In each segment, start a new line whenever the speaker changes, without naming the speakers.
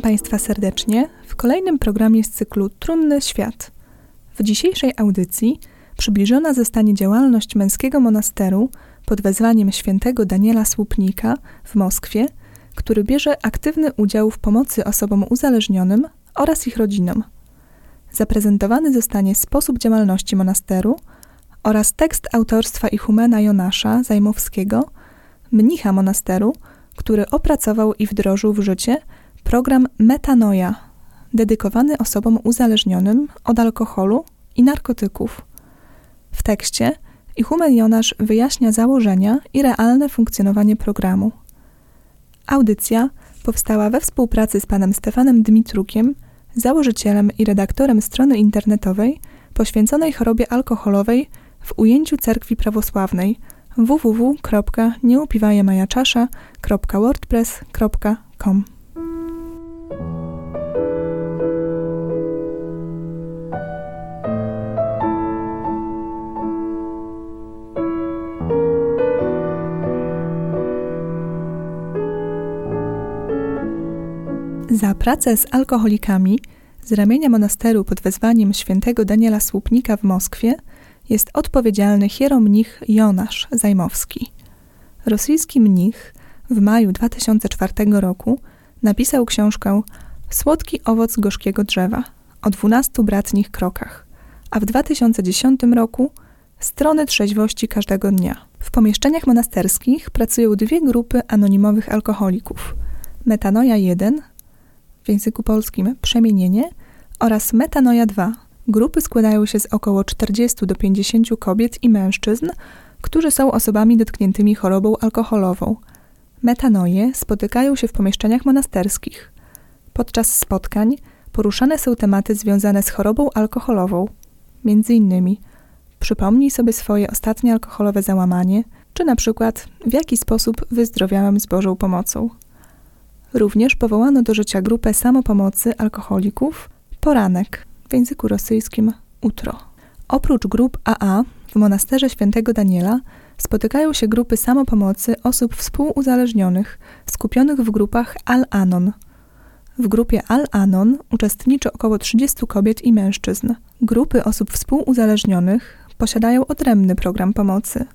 Witam Państwa serdecznie w kolejnym programie z cyklu Trunny Świat. W dzisiejszej audycji przybliżona zostanie działalność męskiego monasteru pod wezwaniem świętego Daniela Słupnika w Moskwie, który bierze aktywny udział w pomocy osobom uzależnionym oraz ich rodzinom. Zaprezentowany zostanie sposób działalności monasteru oraz tekst autorstwa Ichumena Jonasza Zajmowskiego, mnicha monasteru, który opracował i wdrożył w życie – program Metanoja, dedykowany osobom uzależnionym od alkoholu i narkotyków. W tekście Ichumen Jonasz wyjaśnia założenia i realne funkcjonowanie programu. Audycja powstała we współpracy z panem Stefanem Dmitrukiem, założycielem i redaktorem strony internetowej poświęconej chorobie alkoholowej w ujęciu cerkwi prawosławnej www.nieupiwajemajaczasza.wordpress.com Za pracę z alkoholikami z ramienia monasteru pod wezwaniem świętego Daniela Słupnika w Moskwie jest odpowiedzialny hieromnich Jonasz Zajmowski. Rosyjski mnich w maju 2004 roku napisał książkę Słodki owoc gorzkiego drzewa o dwunastu bratnich krokach, a w 2010 roku Strony trzeźwości każdego dnia. W pomieszczeniach monasterskich pracują dwie grupy anonimowych alkoholików. Metanoja 1 w języku polskim przemienienie oraz Metanoja 2. Grupy składają się z około 40 do 50 kobiet i mężczyzn, którzy są osobami dotkniętymi chorobą alkoholową. Metanoje spotykają się w pomieszczeniach monasterskich. Podczas spotkań poruszane są tematy związane z chorobą alkoholową, między innymi przypomnij sobie swoje ostatnie alkoholowe załamanie, czy na przykład w jaki sposób wyzdrowiałem z Bożą pomocą. Również powołano do życia grupę samopomocy alkoholików Poranek w języku rosyjskim Utro. Oprócz grup AA w monasterze świętego Daniela spotykają się grupy samopomocy osób współuzależnionych, skupionych w grupach Al-Anon. W grupie Al-Anon uczestniczy około 30 kobiet i mężczyzn. Grupy osób współuzależnionych posiadają odrębny program pomocy.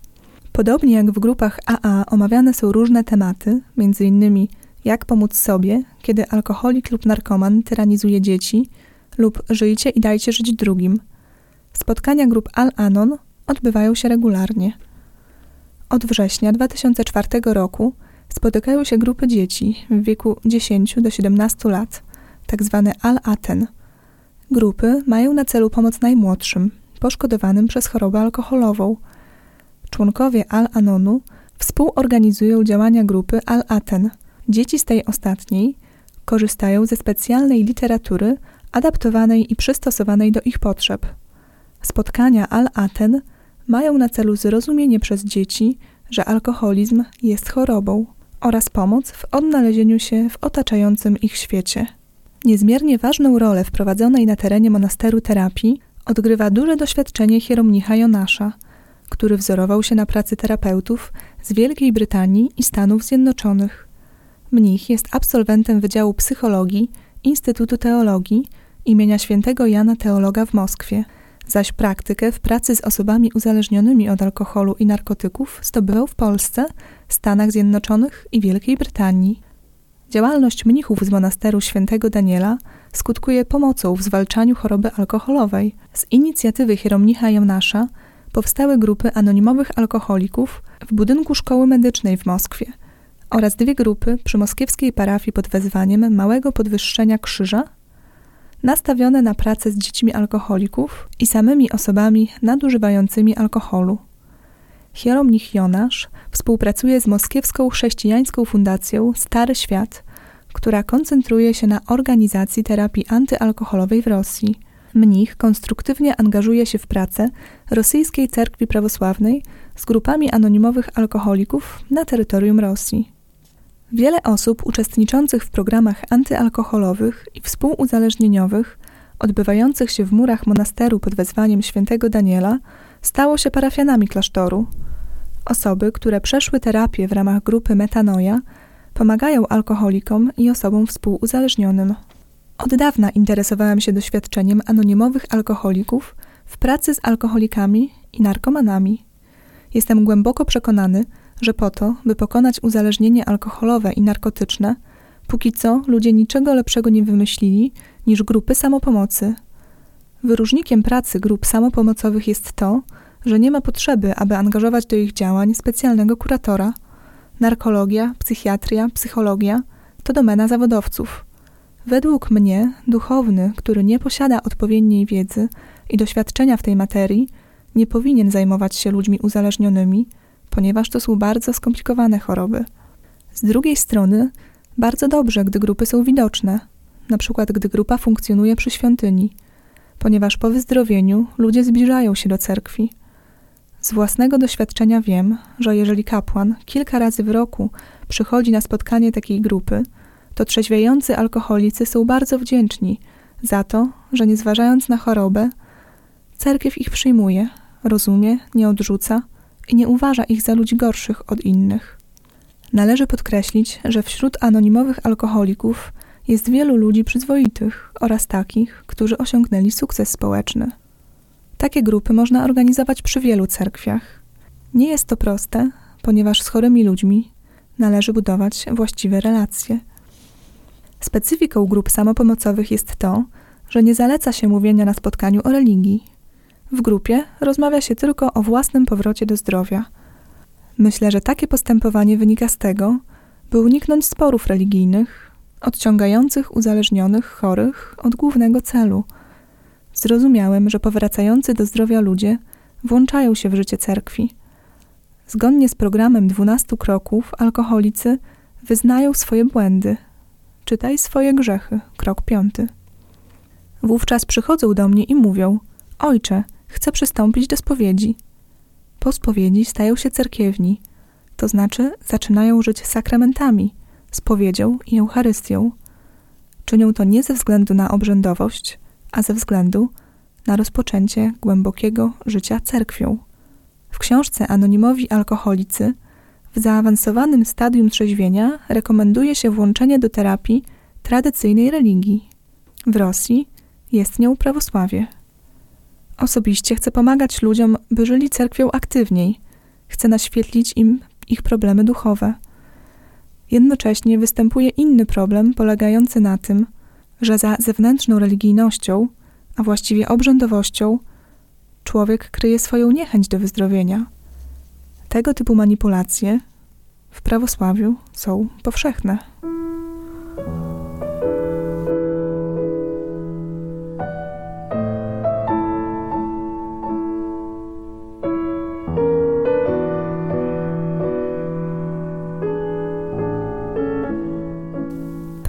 Podobnie jak w grupach AA omawiane są różne tematy, m.in. Jak pomóc sobie, kiedy alkoholik lub narkoman tyranizuje dzieci, lub żyjcie i dajcie żyć drugim. Spotkania grup Al-Anon odbywają się regularnie. Od września 2004 roku spotykają się grupy dzieci w wieku 10 do 17 lat. Tak Al-Aten. Grupy mają na celu pomoc najmłodszym, poszkodowanym przez chorobę alkoholową. Członkowie Al-Anonu współorganizują działania grupy Al-Aten – Dzieci z tej ostatniej korzystają ze specjalnej literatury adaptowanej i przystosowanej do ich potrzeb. Spotkania Al-Aten mają na celu zrozumienie przez dzieci, że alkoholizm jest chorobą oraz pomoc w odnalezieniu się w otaczającym ich świecie. Niezmiernie ważną rolę w prowadzonej na terenie monasteru terapii odgrywa duże doświadczenie hieromnicha Jonasza, który wzorował się na pracy terapeutów z Wielkiej Brytanii i Stanów Zjednoczonych. Mnich jest absolwentem Wydziału Psychologii Instytutu Teologii imienia świętego Jana Teologa w Moskwie, zaś praktykę w pracy z osobami uzależnionymi od alkoholu i narkotyków zdobywał w Polsce, Stanach Zjednoczonych i Wielkiej Brytanii. Działalność mnichów z monasteru świętego Daniela skutkuje pomocą w zwalczaniu choroby alkoholowej. Z inicjatywy hieromnicha Jonasza powstały grupy anonimowych alkoholików w budynku Szkoły Medycznej w Moskwie oraz dwie grupy przy moskiewskiej parafii pod wezwaniem Małego Podwyższenia Krzyża, nastawione na pracę z dziećmi alkoholików i samymi osobami nadużywającymi alkoholu. Hieromnich Jonasz współpracuje z moskiewską chrześcijańską fundacją Stary Świat, która koncentruje się na organizacji terapii antyalkoholowej w Rosji. Mnich konstruktywnie angażuje się w pracę rosyjskiej cerkwi prawosławnej z grupami anonimowych alkoholików na terytorium Rosji. Wiele osób uczestniczących w programach antyalkoholowych i współuzależnieniowych, odbywających się w murach monasteru pod wezwaniem świętego Daniela, stało się parafianami klasztoru. Osoby, które przeszły terapię w ramach grupy Metanoja, pomagają alkoholikom i osobom współuzależnionym. Od dawna interesowałem się doświadczeniem anonimowych alkoholików w pracy z alkoholikami i narkomanami. Jestem głęboko przekonany, że po to, by pokonać uzależnienie alkoholowe i narkotyczne, póki co ludzie niczego lepszego nie wymyślili niż grupy samopomocy. Wyróżnikiem pracy grup samopomocowych jest to, że nie ma potrzeby, aby angażować do ich działań specjalnego kuratora. Narkologia, psychiatria, psychologia to domena zawodowców. Według mnie duchowny, który nie posiada odpowiedniej wiedzy i doświadczenia w tej materii, nie powinien zajmować się ludźmi uzależnionymi, ponieważ to są bardzo skomplikowane choroby. Z drugiej strony, bardzo dobrze, gdy grupy są widoczne, na przykład gdy grupa funkcjonuje przy świątyni, ponieważ po wyzdrowieniu ludzie zbliżają się do cerkwi. Z własnego doświadczenia wiem, że jeżeli kapłan kilka razy w roku przychodzi na spotkanie takiej grupy, to trzeźwiejący alkoholicy są bardzo wdzięczni za to, że nie zważając na chorobę, cerkiew ich przyjmuje, rozumie, nie odrzuca i nie uważa ich za ludzi gorszych od innych. Należy podkreślić, że wśród anonimowych alkoholików jest wielu ludzi przyzwoitych oraz takich, którzy osiągnęli sukces społeczny. Takie grupy można organizować przy wielu cerkwiach. Nie jest to proste, ponieważ z chorymi ludźmi należy budować właściwe relacje. Specyfiką grup samopomocowych jest to, że nie zaleca się mówienia na spotkaniu o religii. W grupie rozmawia się tylko o własnym powrocie do zdrowia. Myślę, że takie postępowanie wynika z tego, by uniknąć sporów religijnych, odciągających uzależnionych chorych od głównego celu. Zrozumiałem, że powracający do zdrowia ludzie włączają się w życie cerkwi. Zgodnie z programem 12 kroków, alkoholicy wyznają swoje błędy. Czytaj swoje grzechy. Krok piąty. Wówczas przychodzą do mnie i mówią: Ojcze, chcę przystąpić do spowiedzi. Po spowiedzi stają się cerkiewni, to znaczy zaczynają żyć sakramentami, spowiedzią i Eucharystią. Czynią to nie ze względu na obrzędowość, a ze względu na rozpoczęcie głębokiego życia cerkwią. W książce Anonimowi Alkoholicy w zaawansowanym stadium trzeźwienia rekomenduje się włączenie do terapii tradycyjnej religii. W Rosji jest nią prawosławie. Osobiście chcę pomagać ludziom, by żyli cerkwią aktywniej. Chcę naświetlić im ich problemy duchowe. Jednocześnie występuje inny problem polegający na tym, że za zewnętrzną religijnością, a właściwie obrzędowością, człowiek kryje swoją niechęć do wyzdrowienia. Tego typu manipulacje w prawosławiu są powszechne.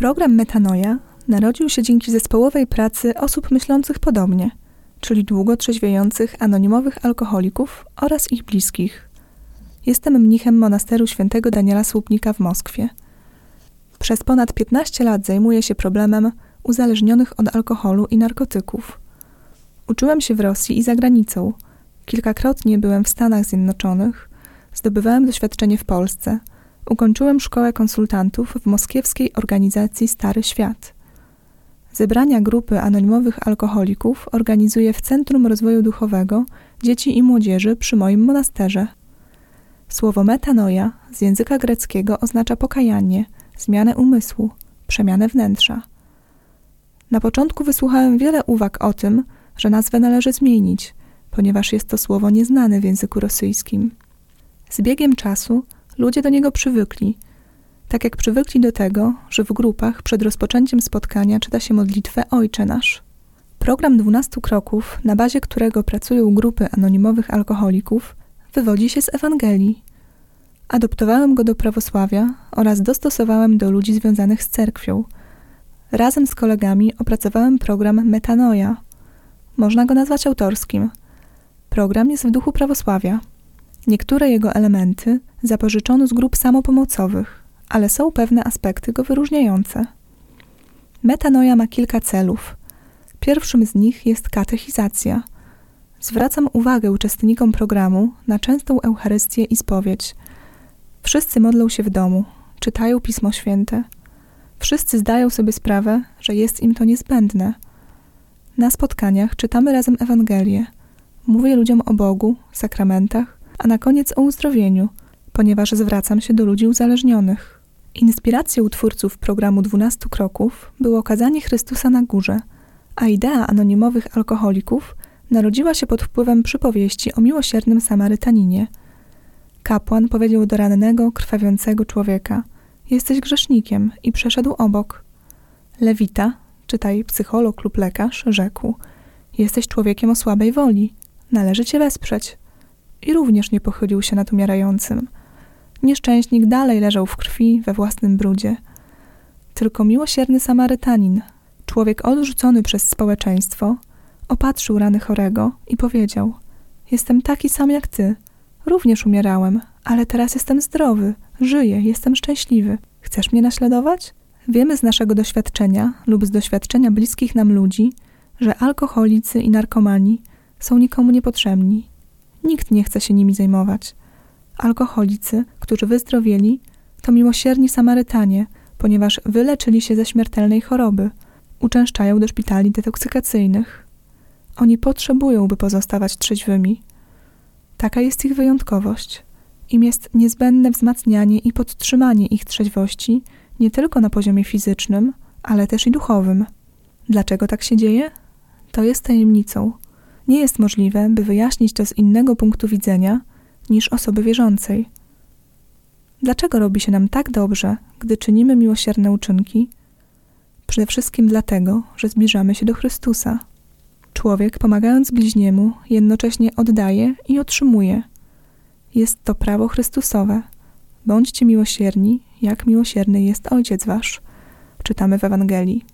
Program Metanoja narodził się dzięki zespołowej pracy osób myślących podobnie, czyli długo trzeźwiejących anonimowych alkoholików oraz ich bliskich. Jestem mnichem monasteru świętego Daniela Słupnika w Moskwie. Przez ponad 15 lat zajmuję się problemem uzależnionych od alkoholu i narkotyków. Uczyłem się w Rosji i za granicą. Kilkakrotnie byłem w Stanach Zjednoczonych, zdobywałem doświadczenie w Polsce – Ukończyłem szkołę konsultantów w moskiewskiej organizacji Stary Świat. Zebrania grupy anonimowych alkoholików organizuję w Centrum Rozwoju Duchowego Dzieci i Młodzieży przy moim monasterze. Słowo metanoja z języka greckiego oznacza pokajanie, zmianę umysłu, przemianę wnętrza. Na początku wysłuchałem wiele uwag o tym, że nazwę należy zmienić, ponieważ jest to słowo nieznane w języku rosyjskim. Z biegiem czasu ludzie do niego przywykli, tak jak przywykli do tego, że w grupach przed rozpoczęciem spotkania czyta się modlitwę Ojcze Nasz. Program 12 kroków, na bazie którego pracują grupy anonimowych alkoholików, wywodzi się z Ewangelii. Adoptowałem go do prawosławia oraz dostosowałem do ludzi związanych z cerkwią. Razem z kolegami opracowałem program Metanoja. Można go nazwać autorskim. Program jest w duchu prawosławia. Niektóre jego elementy zapożyczono z grup samopomocowych, ale są pewne aspekty go wyróżniające. Metanoja ma kilka celów. Pierwszym z nich jest katechizacja. Zwracam uwagę uczestnikom programu na częstą Eucharystię i spowiedź. Wszyscy modlą się w domu, czytają Pismo Święte. Wszyscy zdają sobie sprawę, że jest im to niezbędne. Na spotkaniach czytamy razem Ewangelię. Mówię ludziom o Bogu, sakramentach, a na koniec o uzdrowieniu, ponieważ zwracam się do ludzi uzależnionych. Inspiracją twórców programu 12 kroków było okazanie Chrystusa na górze, a idea anonimowych alkoholików narodziła się pod wpływem przypowieści o miłosiernym Samarytaninie. Kapłan powiedział do rannego, krwawiącego człowieka: Jesteś grzesznikiem, i przeszedł obok. Lewita, czytaj psycholog lub lekarz, rzekł: Jesteś człowiekiem o słabej woli, należy cię wesprzeć. I również nie pochylił się nad umierającym. Nieszczęśnik dalej leżał w krwi we własnym brudzie. Tylko miłosierny Samarytanin, człowiek odrzucony przez społeczeństwo, opatrzył rany chorego i powiedział: Jestem taki sam jak ty. Również umierałem, ale teraz jestem zdrowy, żyję, jestem szczęśliwy. Chcesz mnie naśladować? Wiemy z naszego doświadczenia lub z doświadczenia bliskich nam ludzi, że alkoholicy i narkomani są nikomu niepotrzebni. Nikt nie chce się nimi zajmować. Alkoholicy, którzy wyzdrowieli, to miłosierni Samarytanie, ponieważ wyleczyli się ze śmiertelnej choroby. Uczęszczają do szpitali detoksykacyjnych. Oni potrzebują, by pozostawać trzeźwymi. Taka jest ich wyjątkowość. Im jest niezbędne wzmacnianie i podtrzymanie ich trzeźwości nie tylko na poziomie fizycznym, ale też i duchowym. Dlaczego tak się dzieje? To jest tajemnicą. Nie jest możliwe, by wyjaśnić to z innego punktu widzenia niż osoby wierzącej. Dlaczego robi się nam tak dobrze, gdy czynimy miłosierne uczynki? Przede wszystkim dlatego, że zbliżamy się do Chrystusa. Człowiek, pomagając bliźniemu, jednocześnie oddaje i otrzymuje. Jest to prawo Chrystusowe. Bądźcie miłosierni, jak miłosierny jest Ojciec Wasz. Czytamy w Ewangelii.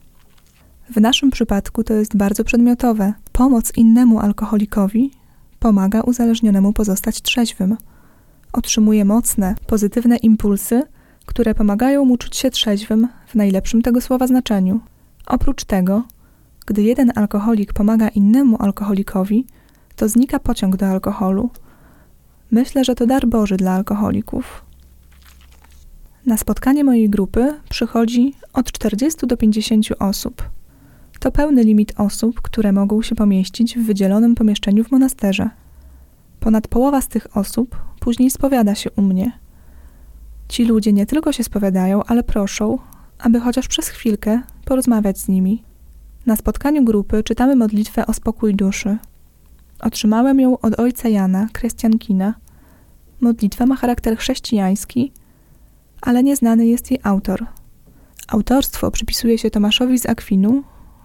W naszym przypadku to jest bardzo przedmiotowe. Pomoc innemu alkoholikowi pomaga uzależnionemu pozostać trzeźwym. Otrzymuje mocne, pozytywne impulsy, które pomagają mu czuć się trzeźwym w najlepszym tego słowa znaczeniu. Oprócz tego, gdy jeden alkoholik pomaga innemu alkoholikowi, to znika pociąg do alkoholu. Myślę, że to dar Boży dla alkoholików. Na spotkanie mojej grupy przychodzi od 40 do 50 osób. To pełny limit osób, które mogą się pomieścić w wydzielonym pomieszczeniu w monasterze. Ponad połowa z tych osób później spowiada się u mnie. Ci ludzie nie tylko się spowiadają, ale proszą, aby chociaż przez chwilkę porozmawiać z nimi. Na spotkaniu grupy czytamy modlitwę o spokój duszy. Otrzymałem ją od ojca Jana, Krystiankina. Modlitwa ma charakter chrześcijański, ale nieznany jest jej autor. Autorstwo przypisuje się Tomaszowi z Akwinu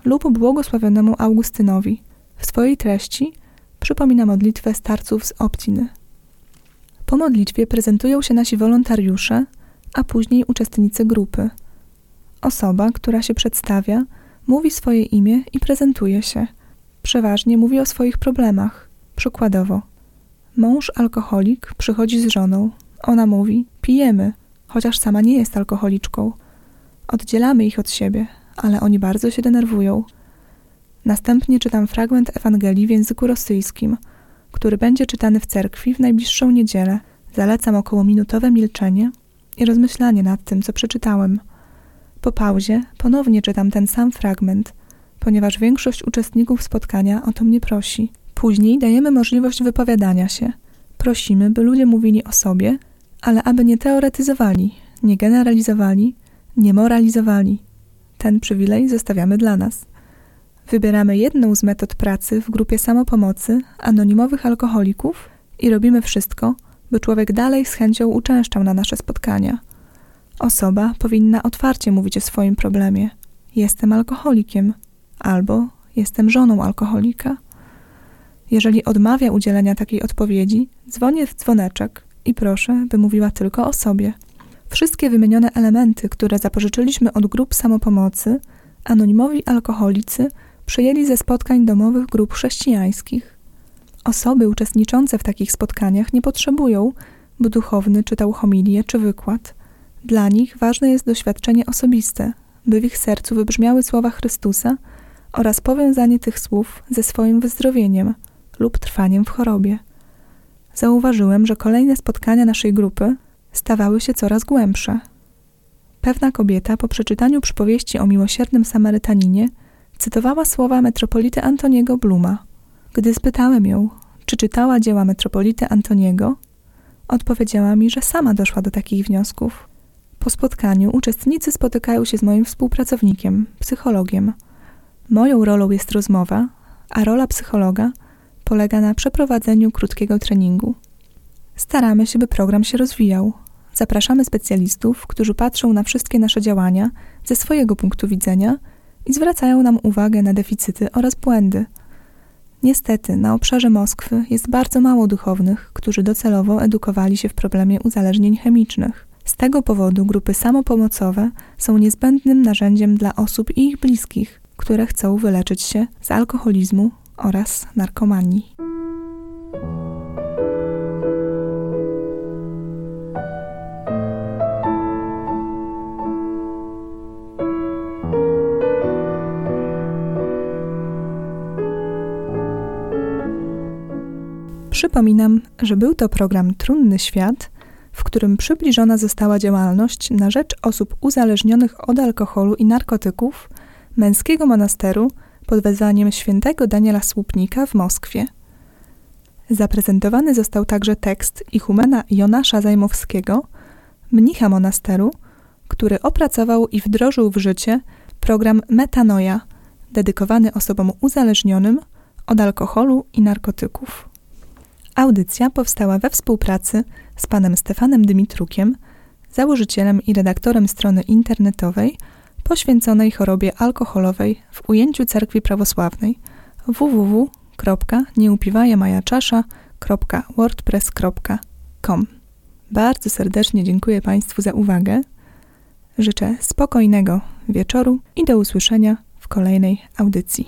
lub błogosławionemu Augustynowi. W swojej treści przypomina modlitwę starców z Opciny. Po modlitwie prezentują się nasi wolontariusze, a później uczestnicy grupy. Osoba, która się przedstawia, mówi swoje imię i prezentuje się. Przeważnie mówi o swoich problemach. Przykładowo, mąż alkoholik przychodzi z żoną. Ona mówi: Pijemy, chociaż sama nie jest alkoholiczką. Oddzielamy ich od siebie, ale oni bardzo się denerwują. Następnie czytam fragment Ewangelii w języku rosyjskim, który będzie czytany w cerkwi w najbliższą niedzielę. Zalecam około minutowe milczenie i rozmyślanie nad tym, co przeczytałem. Po pauzie ponownie czytam ten sam fragment, ponieważ większość uczestników spotkania o to mnie prosi. Później dajemy możliwość wypowiadania się. Prosimy, by ludzie mówili o sobie, ale aby nie teoretyzowali, nie generalizowali, nie moralizowali. Ten przywilej zostawiamy dla nas. Wybieramy jedną z metod pracy w grupie samopomocy anonimowych alkoholików i robimy wszystko, by człowiek dalej z chęcią uczęszczał na nasze spotkania. Osoba powinna otwarcie mówić o swoim problemie. Jestem alkoholikiem albo jestem żoną alkoholika. Jeżeli odmawia udzielenia takiej odpowiedzi, dzwonię w dzwoneczek i proszę, by mówiła tylko o sobie. Wszystkie wymienione elementy, które zapożyczyliśmy od grup samopomocy, anonimowi alkoholicy przyjęli ze spotkań domowych grup chrześcijańskich. Osoby uczestniczące w takich spotkaniach nie potrzebują, by duchowny czytał homilię czy wykład. Dla nich ważne jest doświadczenie osobiste, by w ich sercu wybrzmiały słowa Chrystusa oraz powiązanie tych słów ze swoim wyzdrowieniem lub trwaniem w chorobie. Zauważyłem, że kolejne spotkania naszej grupy stawały się coraz głębsze. Pewna kobieta po przeczytaniu przypowieści o miłosiernym Samarytaninie cytowała słowa metropolity Antoniego Bluma. Gdy spytałem ją, czy czytała dzieła metropolity Antoniego, odpowiedziała mi, że sama doszła do takich wniosków. Po spotkaniu uczestnicy spotykają się z moim współpracownikiem, psychologiem. Moją rolą jest rozmowa, a rola psychologa polega na przeprowadzeniu krótkiego treningu. Staramy się, by program się rozwijał. Zapraszamy specjalistów, którzy patrzą na wszystkie nasze działania ze swojego punktu widzenia i zwracają nam uwagę na deficyty oraz błędy. Niestety, na obszarze Moskwy jest bardzo mało duchownych, którzy docelowo edukowali się w problemie uzależnień chemicznych. Z tego powodu grupy samopomocowe są niezbędnym narzędziem dla osób i ich bliskich, które chcą wyleczyć się z alkoholizmu oraz narkomanii. Przypominam, że był to program Trunny Świat, w którym przybliżona została działalność na rzecz osób uzależnionych od alkoholu i narkotyków męskiego monasteru pod wezwaniem świętego Daniela Słupnika w Moskwie. Zaprezentowany został także tekst ichumena Jonasza Zajmowskiego, mnicha monasteru, który opracował i wdrożył w życie program Metanoja, dedykowany osobom uzależnionym od alkoholu i narkotyków. Audycja powstała we współpracy z panem Stefanem Dymitrukiem, założycielem i redaktorem strony internetowej poświęconej chorobie alkoholowej w ujęciu cerkwi prawosławnej www.nieupiwajemajaczasza.wordpress.com Bardzo serdecznie dziękuję Państwu za uwagę. Życzę spokojnego wieczoru i do usłyszenia w kolejnej audycji.